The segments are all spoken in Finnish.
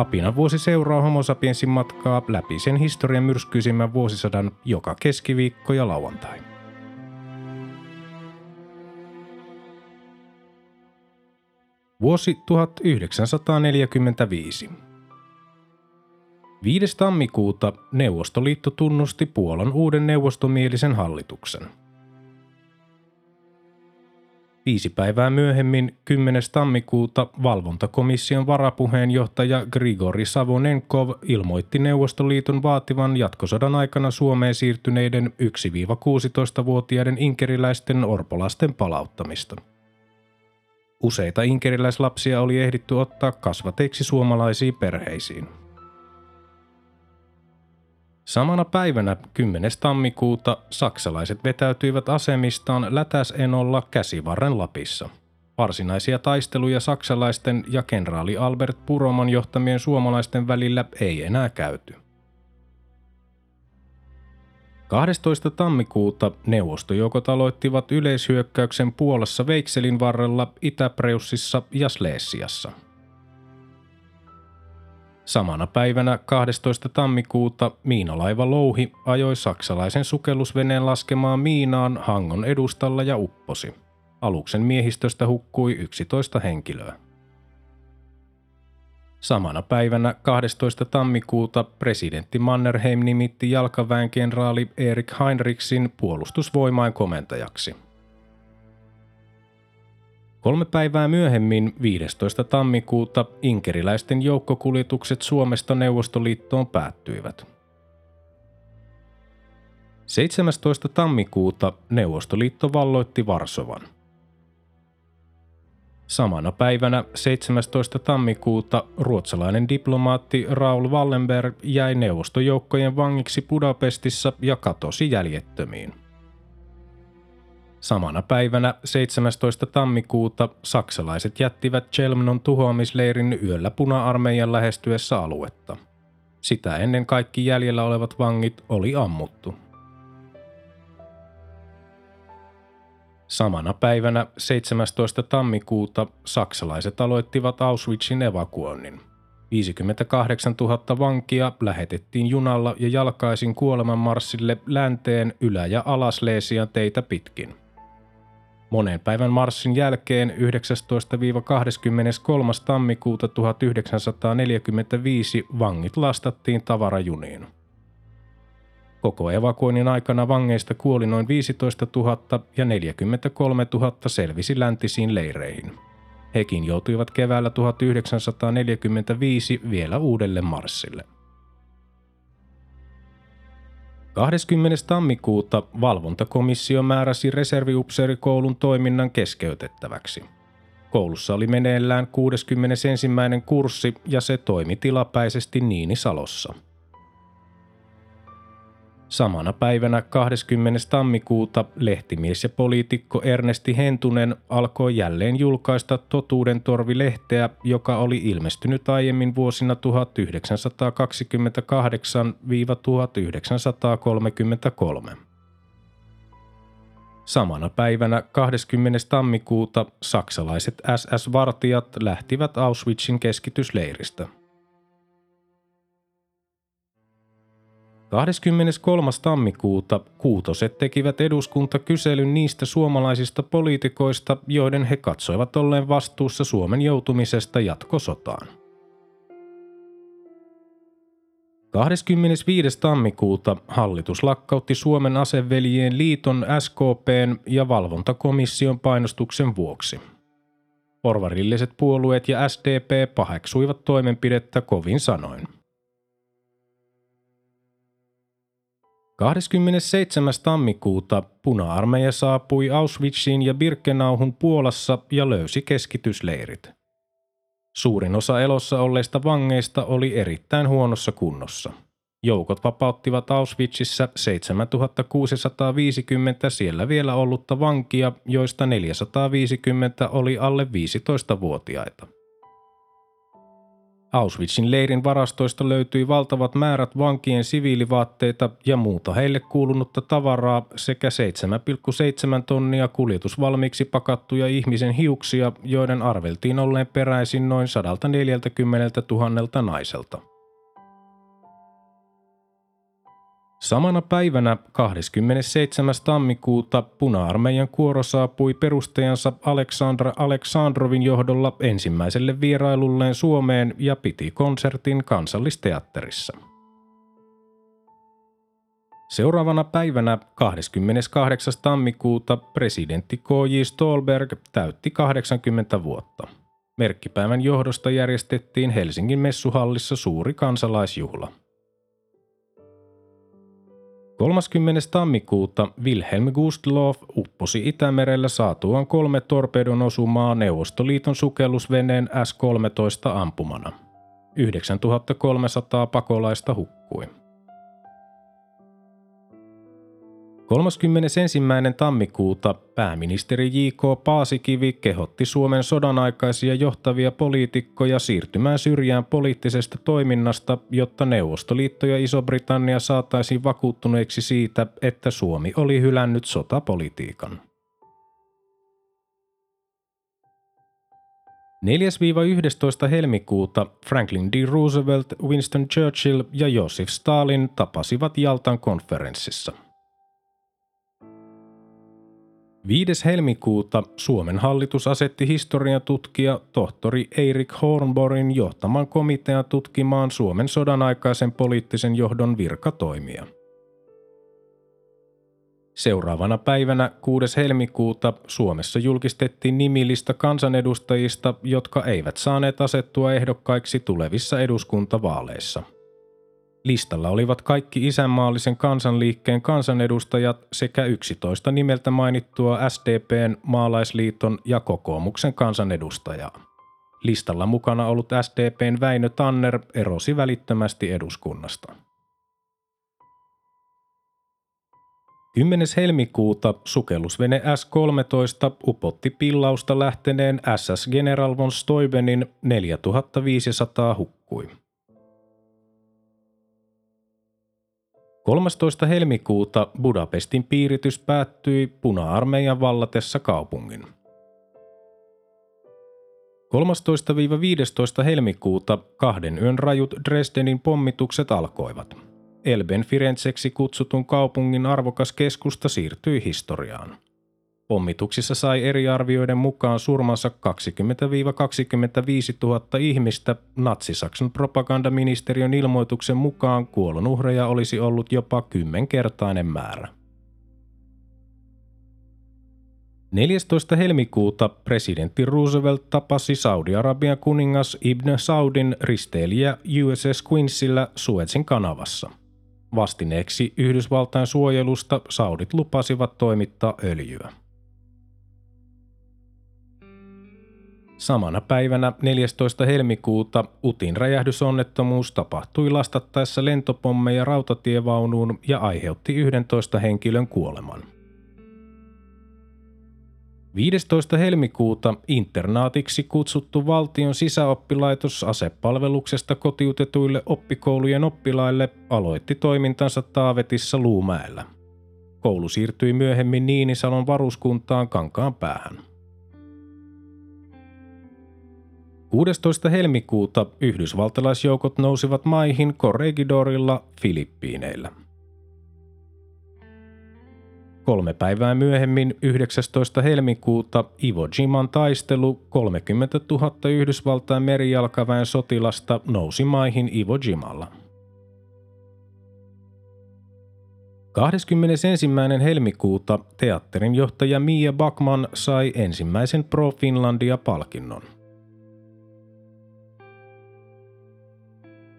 Apina vuosi seuraa homo sapiensin matkaa läpi sen historian myrskyisimmän vuosisadan joka keskiviikko ja lauantai. Vuosi 1945. 5. tammikuuta Neuvostoliitto tunnusti Puolan uuden neuvostomielisen hallituksen – Viisi päivää myöhemmin, 10. tammikuuta, valvontakomission varapuheenjohtaja Grigori Savonenkov ilmoitti Neuvostoliiton vaativan jatkosodan aikana Suomeen siirtyneiden 1-16-vuotiaiden inkeriläisten orpolasten palauttamista. Useita inkeriläislapsia oli ehditty ottaa kasvateiksi suomalaisiin perheisiin – Samana päivänä 10. tammikuuta saksalaiset vetäytyivät asemistaan Lätäsenolla käsivarren Lapissa. Varsinaisia taisteluja saksalaisten ja kenraali Albert Puromon johtamien suomalaisten välillä ei enää käyty. 12. tammikuuta neuvostojoukot aloittivat yleishyökkäyksen Puolassa Veikselin varrella, Itä-Preussissa ja Sleesiassa – Samana päivänä 12. tammikuuta miinalaiva Louhi ajoi saksalaisen sukellusveneen laskemaan miinaan Hangon edustalla ja upposi. Aluksen miehistöstä hukkui 11 henkilöä. Samana päivänä 12. tammikuuta presidentti Mannerheim nimitti jalkaväenkenraali Erik Heinrichsin puolustusvoimain komentajaksi – Kolme päivää myöhemmin, 15. tammikuuta, inkeriläisten joukkokuljetukset Suomesta Neuvostoliittoon päättyivät. 17. tammikuuta Neuvostoliitto valloitti Varsovan. Samana päivänä 17. tammikuuta ruotsalainen diplomaatti Raul Wallenberg jäi neuvostojoukkojen vangiksi Budapestissa ja katosi jäljettömiin. Samana päivänä 17. tammikuuta saksalaiset jättivät Chelmnon tuhoamisleirin yöllä puna-armeijan lähestyessä aluetta. Sitä ennen kaikki jäljellä olevat vangit oli ammuttu. Samana päivänä 17. tammikuuta saksalaiset aloittivat Auschwitzin evakuoinnin. 58 000 vankia lähetettiin junalla ja jalkaisin kuolemanmarssille länteen ylä- ja alasleesian teitä pitkin. Monen päivän marssin jälkeen 19-23. tammikuuta 1945 vangit lastattiin tavarajuniin. Koko evakuoinnin aikana vangeista kuoli noin 15 000 ja 43 000 selvisi läntisiin leireihin. Hekin joutuivat keväällä 1945 vielä uudelle marssille. 20. tammikuuta valvontakomissio määräsi reserviupseerikoulun toiminnan keskeytettäväksi. Koulussa oli meneillään 61. kurssi ja se toimi tilapäisesti Niinisalossa – Samana päivänä 20. tammikuuta lehtimies ja poliitikko Ernesti Hentunen alkoi jälleen julkaista Totuuden torvi-lehteä, joka oli ilmestynyt aiemmin vuosina 1928-1933. Samana päivänä 20. tammikuuta saksalaiset SS-vartijat lähtivät Auschwitzin keskitysleiristä – 23. tammikuuta kuutoset tekivät eduskuntakyselyn niistä suomalaisista poliitikoista, joiden he katsoivat olleen vastuussa Suomen joutumisesta jatkosotaan. 25. tammikuuta hallitus lakkautti Suomen aseveljien liiton SKPn ja valvontakomission painostuksen vuoksi. Porvarilliset puolueet ja SDP paheksuivat toimenpidettä kovin sanoin – 27. tammikuuta puna-armeija saapui Auschwitziin ja Birkenauhun Puolassa ja löysi keskitysleirit. Suurin osa elossa olleista vangeista oli erittäin huonossa kunnossa. Joukot vapauttivat Auschwitzissa 7650 siellä vielä ollutta vankia, joista 450 oli alle 15-vuotiaita. Auschwitzin leirin varastoista löytyi valtavat määrät vankien siviilivaatteita ja muuta heille kuulunutta tavaraa sekä 7,7 tonnia kuljetusvalmiiksi pakattuja ihmisen hiuksia, joiden arveltiin olleen peräisin noin 140 000 naiselta. Samana päivänä 27. tammikuuta puna-armeijan kuoro saapui perustajansa Aleksandra Aleksandrovin johdolla ensimmäiselle vierailulleen Suomeen ja piti konsertin kansallisteatterissa. Seuraavana päivänä 28. tammikuuta presidentti K.J. Stolberg täytti 80 vuotta. Merkkipäivän johdosta järjestettiin Helsingin messuhallissa suuri kansalaisjuhla. 30. tammikuuta Wilhelm Gustloff upposi Itämerellä saatuaan kolme torpedon osumaa Neuvostoliiton sukellusveneen S-13 ampumana. 9300 pakolaista hukkui. 31. tammikuuta pääministeri J.K. Paasikivi kehotti Suomen sodanaikaisia johtavia poliitikkoja siirtymään syrjään poliittisesta toiminnasta, jotta Neuvostoliitto ja Iso-Britannia saataisiin vakuuttuneeksi siitä, että Suomi oli hylännyt sotapolitiikan. 4-11. helmikuuta Franklin D. Roosevelt, Winston Churchill ja Joseph Stalin tapasivat Jaltan konferenssissa – 5. helmikuuta Suomen hallitus asetti historiatutkija tohtori Eirik Hornborin johtaman komitean tutkimaan Suomen sodan aikaisen poliittisen johdon virkatoimia. Seuraavana päivänä 6. helmikuuta Suomessa julkistettiin nimilista kansanedustajista, jotka eivät saaneet asettua ehdokkaiksi tulevissa eduskuntavaaleissa – Listalla olivat kaikki isänmaallisen kansanliikkeen kansanedustajat sekä 11 nimeltä mainittua SDPn, Maalaisliiton ja kokoomuksen kansanedustajaa. Listalla mukana ollut SDPn Väinö Tanner erosi välittömästi eduskunnasta. 10. helmikuuta sukellusvene S-13 upotti pillausta lähteneen SS General von Steubenin 4500 hukkui. 13. helmikuuta Budapestin piiritys päättyi puna-armeijan vallatessa kaupungin. 13-15. helmikuuta kahden yön rajut Dresdenin pommitukset alkoivat. Elben Firenzeksi kutsutun kaupungin arvokas keskusta siirtyi historiaan. Pommituksissa sai eri arvioiden mukaan surmansa 20-25 000 ihmistä. Natsi-Saksan propagandaministeriön ilmoituksen mukaan kuolonuhreja olisi ollut jopa kymmenkertainen määrä. 14. helmikuuta presidentti Roosevelt tapasi Saudi-Arabian kuningas Ibn Saudin risteilijä USS Quincyllä Suezin kanavassa. Vastineeksi Yhdysvaltain suojelusta Saudit lupasivat toimittaa öljyä. Samana päivänä 14. helmikuuta Utin räjähdysonnettomuus tapahtui lastattaessa lentopommeja rautatievaunuun ja aiheutti 11 henkilön kuoleman. 15. helmikuuta internaatiksi kutsuttu valtion sisäoppilaitos asepalveluksesta kotiutetuille oppikoulujen oppilaille aloitti toimintansa Taavetissa Luumäellä. Koulu siirtyi myöhemmin Niinisalon varuskuntaan kankaan päähän. 16. helmikuuta yhdysvaltalaisjoukot nousivat maihin Corregidorilla Filippiineillä. Kolme päivää myöhemmin 19. helmikuuta Iwo Jiman taistelu 30 000 Yhdysvaltain merijalkaväen sotilasta nousi maihin Iwo Jimalla. 21. helmikuuta teatterin johtaja Mia Bakman sai ensimmäisen Pro Finlandia-palkinnon –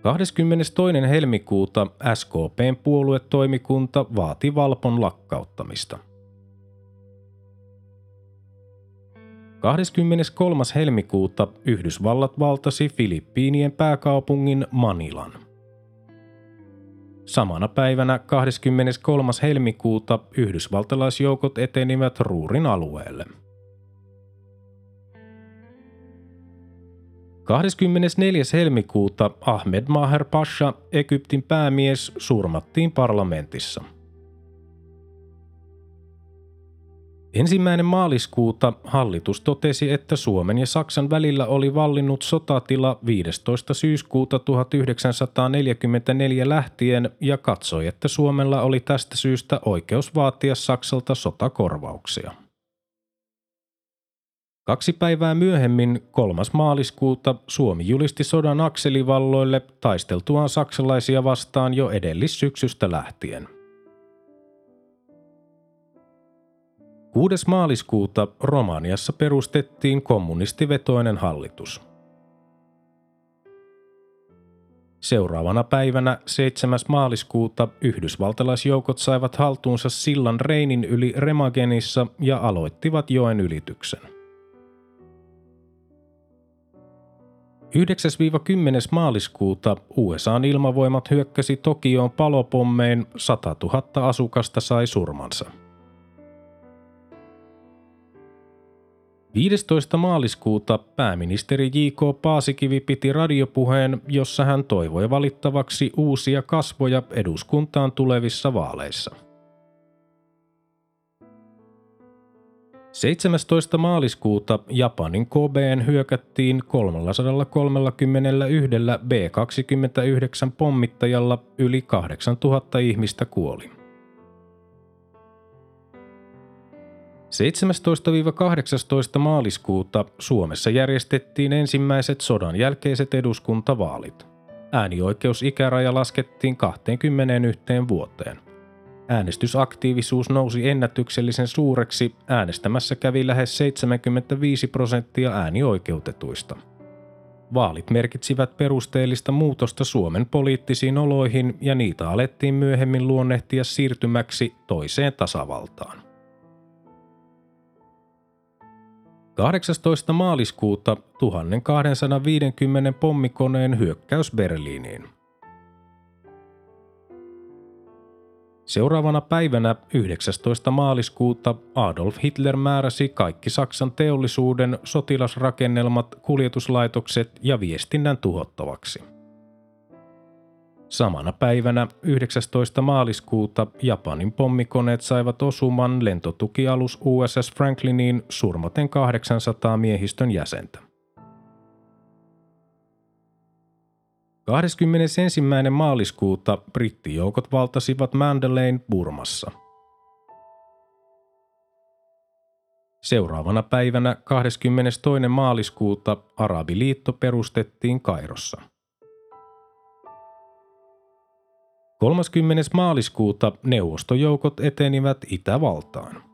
22. helmikuuta SKPn puoluetoimikunta vaati Valpon lakkauttamista. 23. helmikuuta Yhdysvallat valtasi Filippiinien pääkaupungin Manilan. Samana päivänä 23. helmikuuta yhdysvaltalaisjoukot etenivät Ruurin alueelle. 24. helmikuuta Ahmed Maher Pasha, Egyptin päämies, surmattiin parlamentissa – Ensimmäinen maaliskuuta hallitus totesi, että Suomen ja Saksan välillä oli vallinnut sotatila 15. syyskuuta 1944 lähtien ja katsoi, että Suomella oli tästä syystä oikeus vaatia Saksalta sotakorvauksia. Kaksi päivää myöhemmin, 3. maaliskuuta, Suomi julisti sodan akselivalloille taisteltuaan saksalaisia vastaan jo edellissyksystä lähtien – 6. maaliskuuta Romaniassa perustettiin kommunistivetoinen hallitus. Seuraavana päivänä 7. maaliskuuta yhdysvaltalaisjoukot saivat haltuunsa sillan Reinin yli Remagenissa ja aloittivat joen ylityksen. 9-10. maaliskuuta USAn ilmavoimat hyökkäsi Tokioon palopommein, 100 000 asukasta sai surmansa – 15. maaliskuuta pääministeri J.K. Paasikivi piti radiopuheen, jossa hän toivoi valittavaksi uusia kasvoja eduskuntaan tulevissa vaaleissa. 17. maaliskuuta Japanin Kobeen hyökättiin 331 B-29 pommittajalla yli 8000 ihmistä kuoli. 17-18 maaliskuuta Suomessa järjestettiin ensimmäiset sodan jälkeiset eduskuntavaalit. Äänioikeusikäraja laskettiin 21 vuoteen. Äänestysaktiivisuus nousi ennätyksellisen suureksi, äänestämässä kävi lähes 75 prosenttia äänioikeutetuista. Vaalit merkitsivät perusteellista muutosta Suomen poliittisiin oloihin ja niitä alettiin myöhemmin luonnehtia siirtymäksi toiseen tasavaltaan. 18. maaliskuuta 1250 pommikoneen hyökkäys Berliiniin. Seuraavana päivänä 19. maaliskuuta Adolf Hitler määräsi kaikki Saksan teollisuuden, sotilasrakennelmat, kuljetuslaitokset ja viestinnän tuhottavaksi. Samana päivänä 19. maaliskuuta Japanin pommikoneet saivat osuman lentotukialus USS Frankliniin surmaten 800 miehistön jäsentä. 21. maaliskuuta brittijoukot valtasivat Mandelain Burmassa. Seuraavana päivänä 22. maaliskuuta Arabiliitto perustettiin Kairossa. 30. maaliskuuta neuvostojoukot etenivät Itävaltaan.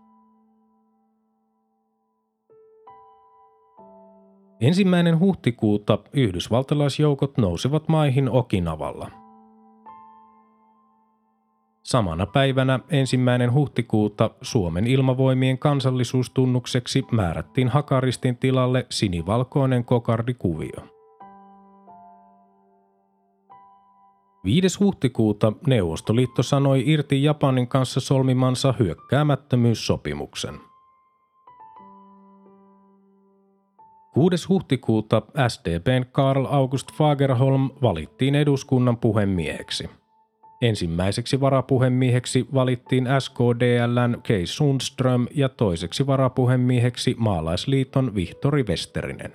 Ensimmäinen huhtikuuta yhdysvaltalaisjoukot nousivat maihin Okinavalla. Samana päivänä ensimmäinen huhtikuuta Suomen ilmavoimien kansallisuustunnukseksi määrättiin Hakaristin tilalle sinivalkoinen kokardikuvio. 5. huhtikuuta Neuvostoliitto sanoi irti Japanin kanssa solmimansa hyökkäämättömyyssopimuksen. 6. huhtikuuta SDPn Karl August Fagerholm valittiin eduskunnan puhemieheksi. Ensimmäiseksi varapuhemieheksi valittiin SKDLn Kei Sundström ja toiseksi varapuhemieheksi maalaisliiton Vihtori Westerinen.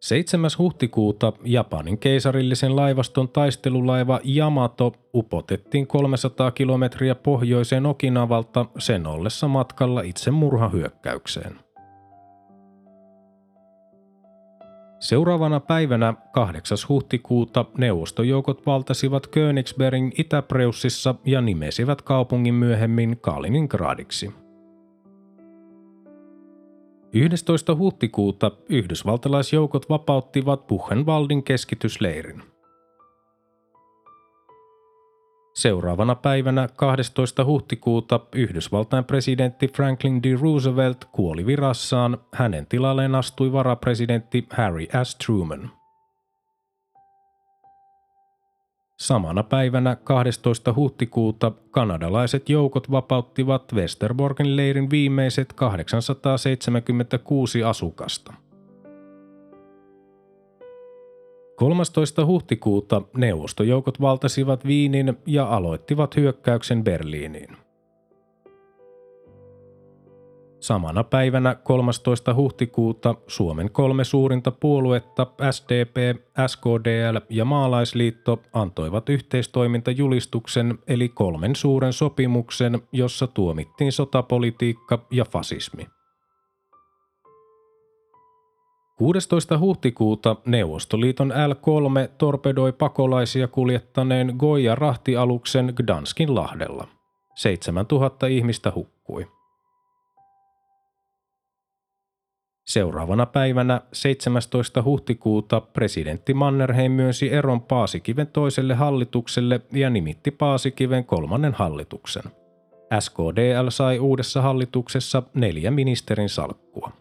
7. huhtikuuta Japanin keisarillisen laivaston taistelulaiva Yamato upotettiin 300 kilometriä pohjoiseen Okinavalta sen ollessa matkalla itse murhahyökkäykseen. Seuraavana päivänä 8. huhtikuuta neuvostojoukot valtasivat Königsbergin Itäpreussissa ja nimesivät kaupungin myöhemmin Kaliningradiksi. 11. huhtikuuta yhdysvaltalaisjoukot vapauttivat Buchenwaldin keskitysleirin. Seuraavana päivänä 12. huhtikuuta Yhdysvaltain presidentti Franklin D. Roosevelt kuoli virassaan, hänen tilalleen astui varapresidentti Harry S. Truman. Samana päivänä 12. huhtikuuta kanadalaiset joukot vapauttivat Westerborgin leirin viimeiset 876 asukasta. 13. huhtikuuta neuvostojoukot valtasivat Viinin ja aloittivat hyökkäyksen Berliiniin. Samana päivänä 13. huhtikuuta Suomen kolme suurinta puoluetta SDP, SKDL ja Maalaisliitto antoivat yhteistoimintajulistuksen eli kolmen suuren sopimuksen, jossa tuomittiin sotapolitiikka ja fasismi. 16. huhtikuuta Neuvostoliiton L-3 torpedoi pakolaisia kuljettaneen Goya-rahtialuksen Gdanskin lahdella. 7000 ihmistä hukkui. Seuraavana päivänä 17. huhtikuuta presidentti Mannerheim myönsi eron Paasikiven toiselle hallitukselle ja nimitti Paasikiven kolmannen hallituksen. SKDL sai uudessa hallituksessa neljä ministerin salkkua.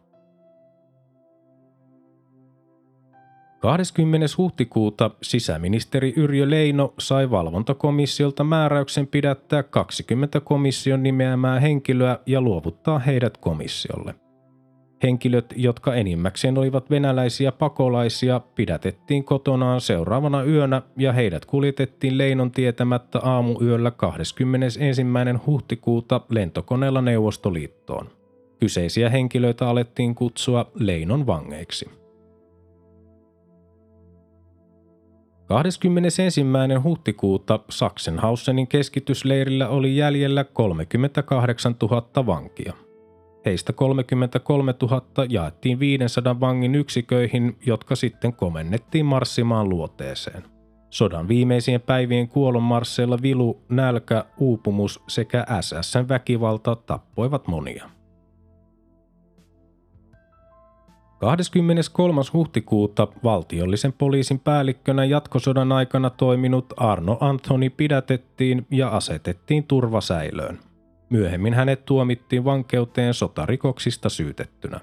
20. huhtikuuta sisäministeri Yrjö Leino sai valvontakomissiolta määräyksen pidättää 20 komission nimeämää henkilöä ja luovuttaa heidät komissiolle – Henkilöt, jotka enimmäkseen olivat venäläisiä pakolaisia, pidätettiin kotonaan seuraavana yönä ja heidät kuljetettiin Leinon tietämättä aamuyöllä 21. huhtikuuta lentokoneella Neuvostoliittoon. Kyseisiä henkilöitä alettiin kutsua Leinon vangeiksi. 21. huhtikuuta Sachsenhausenin keskitysleirillä oli jäljellä 38 000 vankia – Heistä 33 000 jaettiin 500 vangin yksiköihin, jotka sitten komennettiin marssimaan luoteeseen. Sodan viimeisien päivien kuolonmarsseilla vilu, nälkä, uupumus sekä SSn väkivalta tappoivat monia. 23. huhtikuuta valtiollisen poliisin päällikkönä jatkosodan aikana toiminut Arno Anthony pidätettiin ja asetettiin turvasäilöön. Myöhemmin hänet tuomittiin vankeuteen sotarikoksista syytettynä.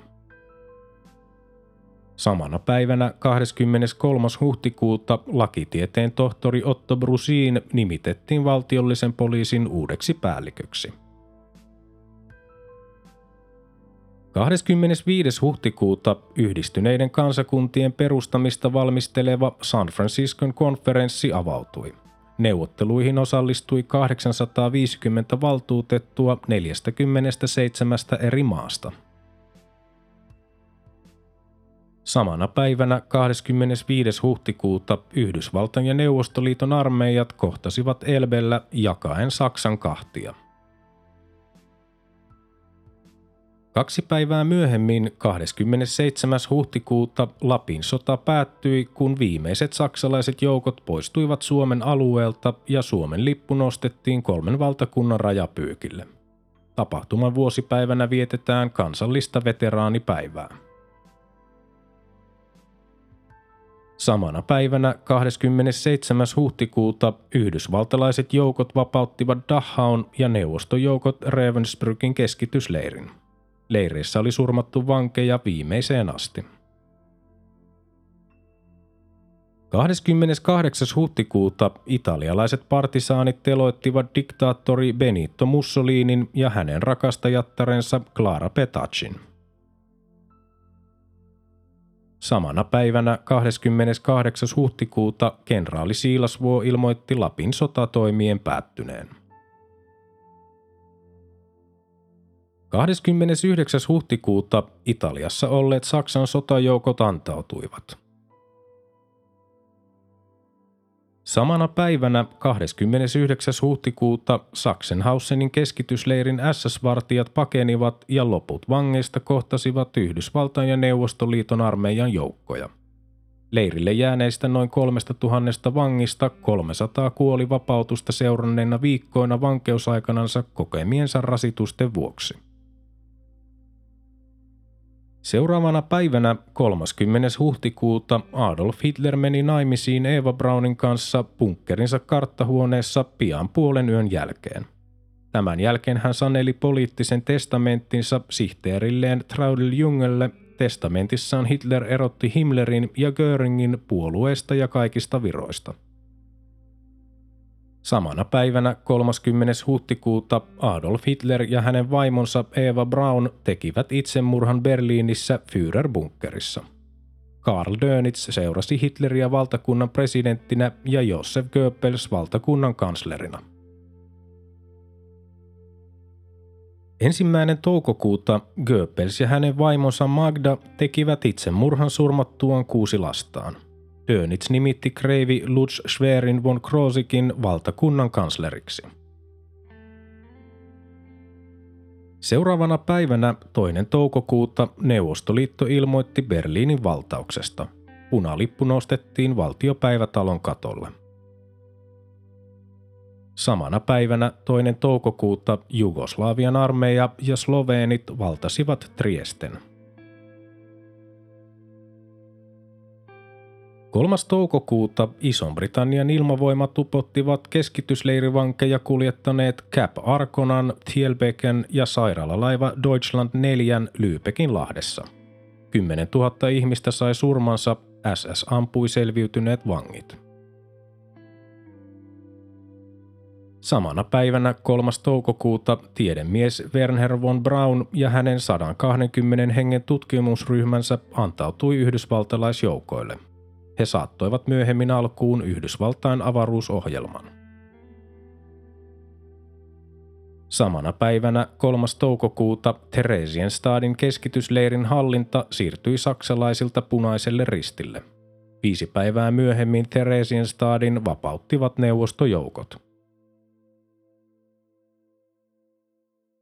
Samana päivänä 23. huhtikuuta lakitieteen tohtori Otto Brusin nimitettiin valtiollisen poliisin uudeksi päälliköksi. 25. huhtikuuta yhdistyneiden kansakuntien perustamista valmisteleva San Franciscon konferenssi avautui – Neuvotteluihin osallistui 850 valtuutettua 47 eri maasta. Samana päivänä 25. huhtikuuta Yhdysvaltain ja Neuvostoliiton armeijat kohtasivat Elbellä jakaen Saksan kahtia – Kaksi päivää myöhemmin, 27. huhtikuuta, Lapin sota päättyi, kun viimeiset saksalaiset joukot poistuivat Suomen alueelta ja Suomen lippu nostettiin kolmen valtakunnan rajapyykille. Tapahtuman vuosipäivänä vietetään kansallista veteraanipäivää. Samana päivänä 27. huhtikuuta yhdysvaltalaiset joukot vapauttivat Dachaun ja neuvostojoukot Ravensbrückin keskitysleirin. Leireissä oli surmattu vankeja viimeiseen asti. 28. huhtikuuta italialaiset partisaanit teloittivat diktaattori Benito Mussolinin ja hänen rakastajattarensa Clara Petacin. Samana päivänä 28. huhtikuuta kenraali Siilasvuo ilmoitti Lapin sotatoimien päättyneen. 29. huhtikuuta Italiassa olleet Saksan sotajoukot antautuivat. Samana päivänä 29. huhtikuuta Sachsenhausenin keskitysleirin SS-vartijat pakenivat ja loput vangeista kohtasivat Yhdysvaltain ja Neuvostoliiton armeijan joukkoja. Leirille jääneistä noin kolmesta tuhannesta vangista 300 kuoli vapautusta seuranneena viikkoina vankeusaikanansa kokemiensa rasitusten vuoksi. Seuraavana päivänä 30. huhtikuuta Adolf Hitler meni naimisiin Eva Braunin kanssa bunkkerinsa karttahuoneessa pian puolen yön jälkeen. Tämän jälkeen hän saneli poliittisen testamenttinsa sihteerilleen Traudel Jungelle. Testamentissaan Hitler erotti Himmlerin ja Göringin puolueesta ja kaikista viroista – Samana päivänä 30. huhtikuuta Adolf Hitler ja hänen vaimonsa Eva Braun tekivät itsemurhan Berliinissä Führerbunkerissa. Karl Dönitz seurasi Hitleriä valtakunnan presidenttinä ja Josef Goebbels valtakunnan kanslerina. Ensimmäinen toukokuuta Goebbels ja hänen vaimonsa Magda tekivät itsemurhan surmattuaan kuusi lastaan. Dönitz nimitti kreivi Lutz Schwerin von Krosikin valtakunnan kansleriksi. Seuraavana päivänä toinen toukokuuta Neuvostoliitto ilmoitti Berliinin valtauksesta. Punalippu nostettiin valtiopäivätalon katolle. Samana päivänä toinen toukokuuta Jugoslavian armeija ja sloveenit valtasivat Triesten – 3. toukokuuta Ison-Britannian ilmavoimat tupottivat keskitysleirivankeja kuljettaneet Cap Arkonan, Thielbeken ja sairaalalaiva Deutschland 4 Lübeckin lahdessa. 10 000 ihmistä sai surmansa, SS ampui selviytyneet vangit. Samana päivänä 3. toukokuuta tiedemies Werner von Braun ja hänen 120 hengen tutkimusryhmänsä antautui yhdysvaltalaisjoukoille – he saattoivat myöhemmin alkuun Yhdysvaltain avaruusohjelman. Samana päivänä 3. toukokuuta Theresienstadin keskitysleirin hallinta siirtyi saksalaisilta punaiselle ristille. Viisi päivää myöhemmin Theresienstadin vapauttivat neuvostojoukot.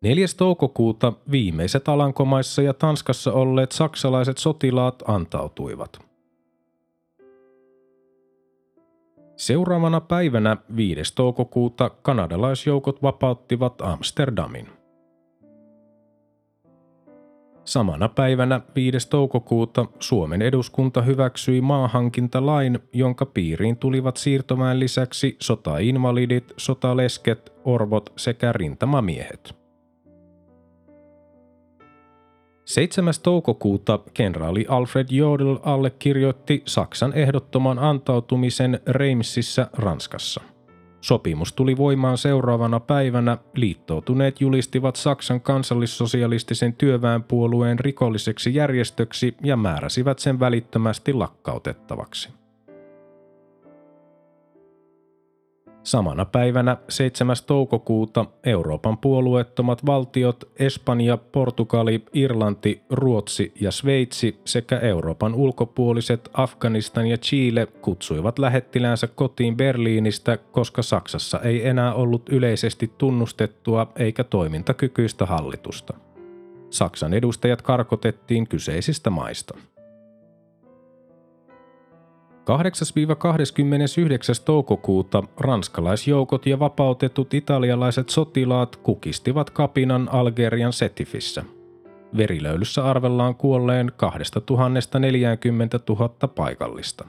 4. toukokuuta viimeiset Alankomaissa ja Tanskassa olleet saksalaiset sotilaat antautuivat – Seuraavana päivänä 5. toukokuuta kanadalaisjoukot vapauttivat Amsterdamin. Samana päivänä 5. toukokuuta Suomen eduskunta hyväksyi maahankintalain, jonka piiriin tulivat siirtomään lisäksi sotainvalidit, sotalesket, orvot sekä rintamamiehet. 7. toukokuuta kenraali Alfred Jodl allekirjoitti Saksan ehdottoman antautumisen Reimsissä Ranskassa. Sopimus tuli voimaan seuraavana päivänä. Liittoutuneet julistivat Saksan kansallissosialistisen työväenpuolueen rikolliseksi järjestöksi ja määräsivät sen välittömästi lakkautettavaksi. Samana päivänä 7. toukokuuta Euroopan puolueettomat valtiot Espanja, Portugali, Irlanti, Ruotsi ja Sveitsi sekä Euroopan ulkopuoliset Afganistan ja Chile kutsuivat lähettiläänsä kotiin Berliinistä, koska Saksassa ei enää ollut yleisesti tunnustettua eikä toimintakykyistä hallitusta. Saksan edustajat karkotettiin kyseisistä maista. 8-29. toukokuuta ranskalaisjoukot ja vapautetut italialaiset sotilaat kukistivat kapinan Algerian Setifissä. Verilöylyssä arvellaan kuolleen 2040 000 paikallista.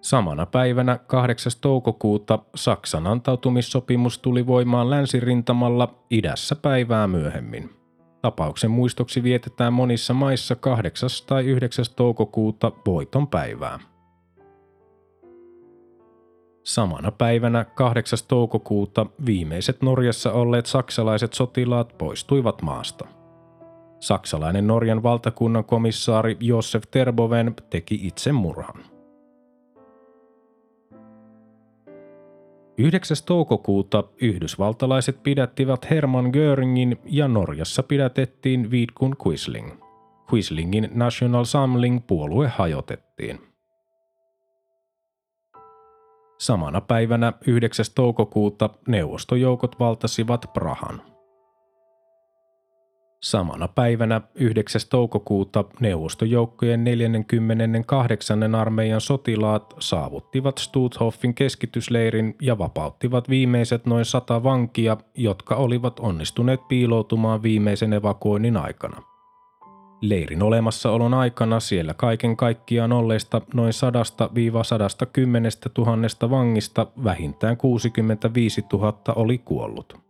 Samana päivänä 8. toukokuuta Saksan antautumissopimus tuli voimaan länsirintamalla idässä päivää myöhemmin. Tapauksen muistoksi vietetään monissa maissa 8. tai 9. toukokuuta voiton päivää. Samana päivänä 8. toukokuuta viimeiset Norjassa olleet saksalaiset sotilaat poistuivat maasta. Saksalainen Norjan valtakunnan komissaari Josef Terboven teki itsemurhan. 9. toukokuuta yhdysvaltalaiset pidättivät Hermann Göringin ja Norjassa pidätettiin Vidkun Quisling. Quislingin National Samling puolue hajotettiin. Samana päivänä 9. toukokuuta neuvostojoukot valtasivat Prahan. Samana päivänä 9. toukokuuta neuvostojoukkojen 48. armeijan sotilaat saavuttivat Stuthoffin keskitysleirin ja vapauttivat viimeiset noin sata vankia, jotka olivat onnistuneet piiloutumaan viimeisen evakuoinnin aikana. Leirin olemassaolon aikana siellä kaiken kaikkiaan olleista noin 100-110 000 vangista vähintään 65 000 oli kuollut.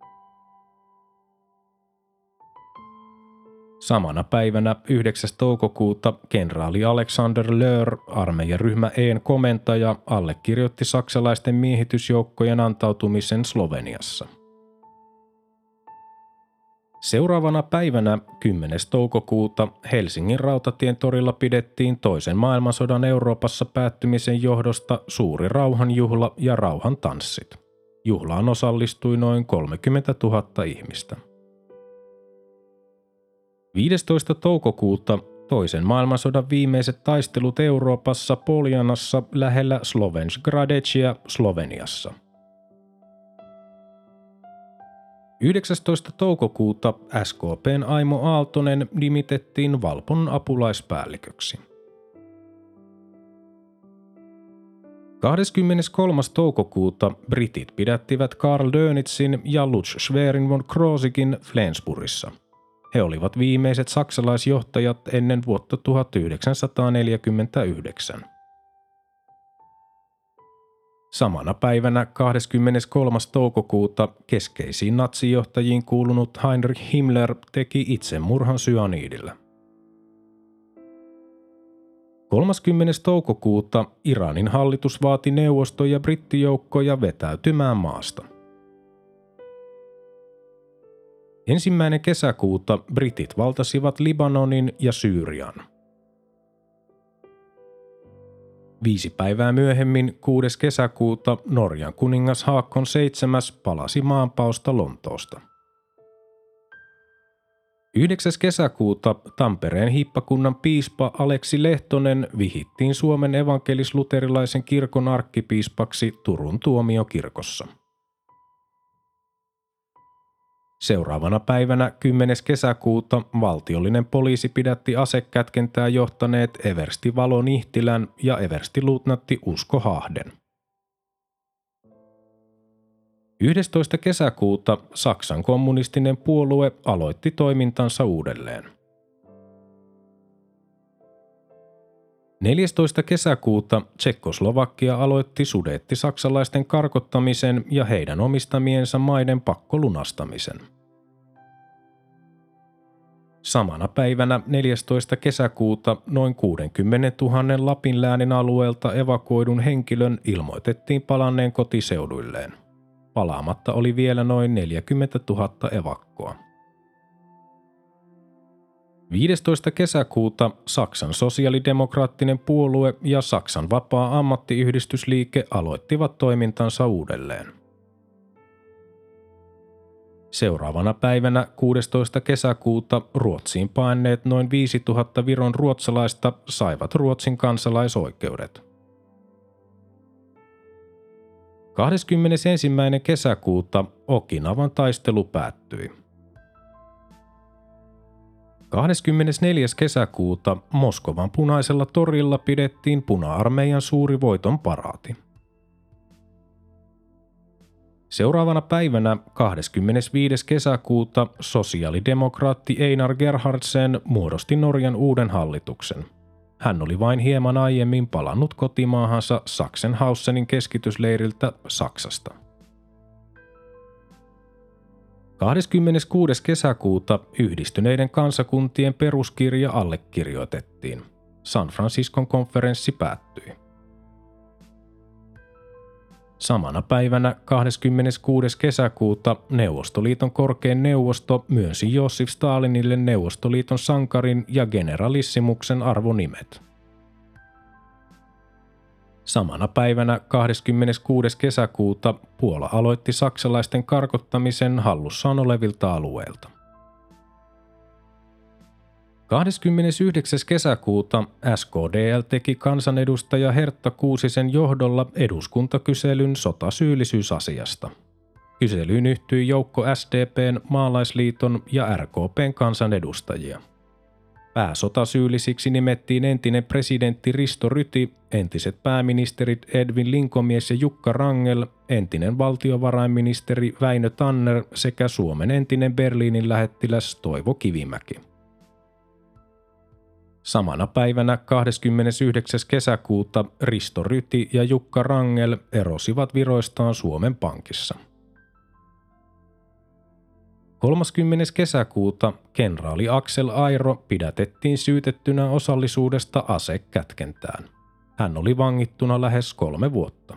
Samana päivänä 9. toukokuuta kenraali Alexander Löhr, armeijaryhmä E:n komentaja, allekirjoitti saksalaisten miehitysjoukkojen antautumisen Sloveniassa. Seuraavana päivänä 10. toukokuuta Helsingin rautatien torilla pidettiin toisen maailmansodan Euroopassa päättymisen johdosta suuri rauhanjuhla ja rauhan tanssit. Juhlaan osallistui noin 30 000 ihmistä. 15. toukokuuta toisen maailmansodan viimeiset taistelut Euroopassa Poljanassa lähellä Slovensgradecia Sloveniassa. 19. toukokuuta SKPn Aimo Aaltonen nimitettiin Valpon apulaispäälliköksi. 23. toukokuuta britit pidättivät Karl Dönitzin ja Lutz Schwerin von Kroosikin Flensburgissa – he olivat viimeiset saksalaisjohtajat ennen vuotta 1949. Samana päivänä 23. toukokuuta keskeisiin natsijohtajiin kuulunut Heinrich Himmler teki itsemurhan syaniidillä. 30. toukokuuta Iranin hallitus vaati neuvosto- ja brittijoukkoja vetäytymään maasta. Ensimmäinen kesäkuuta britit valtasivat Libanonin ja Syyrian. Viisi päivää myöhemmin, 6. kesäkuuta, Norjan kuningas Haakon VII palasi maanpausta Lontoosta. 9. kesäkuuta Tampereen hippakunnan piispa Aleksi Lehtonen vihittiin Suomen evankelis-luterilaisen kirkon arkkipiispaksi Turun tuomiokirkossa. Seuraavana päivänä 10. kesäkuuta valtiollinen poliisi pidätti asekätkentää johtaneet Eversti Valo Nihtilän ja Eversti luutnatti Usko Hahden. 11. kesäkuuta Saksan kommunistinen puolue aloitti toimintansa uudelleen. 14. kesäkuuta Tsekkoslovakia aloitti sudetti saksalaisten karkottamisen ja heidän omistamiensa maiden pakkolunastamisen – Samana päivänä 14. kesäkuuta noin 60 000 Lapin läänin alueelta evakuoidun henkilön ilmoitettiin palanneen kotiseuduilleen. Palaamatta oli vielä noin 40 000 evakkoa. 15. kesäkuuta Saksan sosiaalidemokraattinen puolue ja Saksan vapaa ammattiyhdistysliike aloittivat toimintansa uudelleen – Seuraavana päivänä 16. kesäkuuta Ruotsiin paineet noin 5000 Viron ruotsalaista saivat Ruotsin kansalaisoikeudet. 21. kesäkuuta Okinavan taistelu päättyi. 24. kesäkuuta Moskovan punaisella torilla pidettiin puna-armeijan suuri voiton paraati. Seuraavana päivänä 25. kesäkuuta sosiaalidemokraatti Einar Gerhardsen muodosti Norjan uuden hallituksen. Hän oli vain hieman aiemmin palannut kotimaahansa Sachsenhausenin keskitysleiriltä Saksasta. 26. kesäkuuta yhdistyneiden kansakuntien peruskirja allekirjoitettiin. San Franciscon konferenssi päättyi. Samana päivänä 26. kesäkuuta Neuvostoliiton korkein neuvosto myönsi Josif Stalinille Neuvostoliiton sankarin ja generalissimuksen arvonimet. Samana päivänä 26. kesäkuuta Puola aloitti saksalaisten karkottamisen hallussaan olevilta alueilta. 29. kesäkuuta SKDL teki kansanedustaja Hertta Kuusisen johdolla eduskuntakyselyn sotasyyllisyysasiasta. Kyselyyn yhtyi joukko SDPn, Maalaisliiton ja RKPn kansanedustajia. Pääsotasyyllisiksi nimettiin entinen presidentti Risto Ryti, entiset pääministerit Edwin Linkomies ja Jukka Rangel, entinen valtiovarainministeri Väinö Tanner sekä Suomen entinen Berliinin lähettiläs Toivo Kivimäki. Samana päivänä 29. kesäkuuta Risto Ryti ja Jukka Rangel erosivat viroistaan Suomen Pankissa. 30. kesäkuuta kenraali Axel Airo pidätettiin syytettynä osallisuudesta asekätkentään. Hän oli vangittuna lähes kolme vuotta.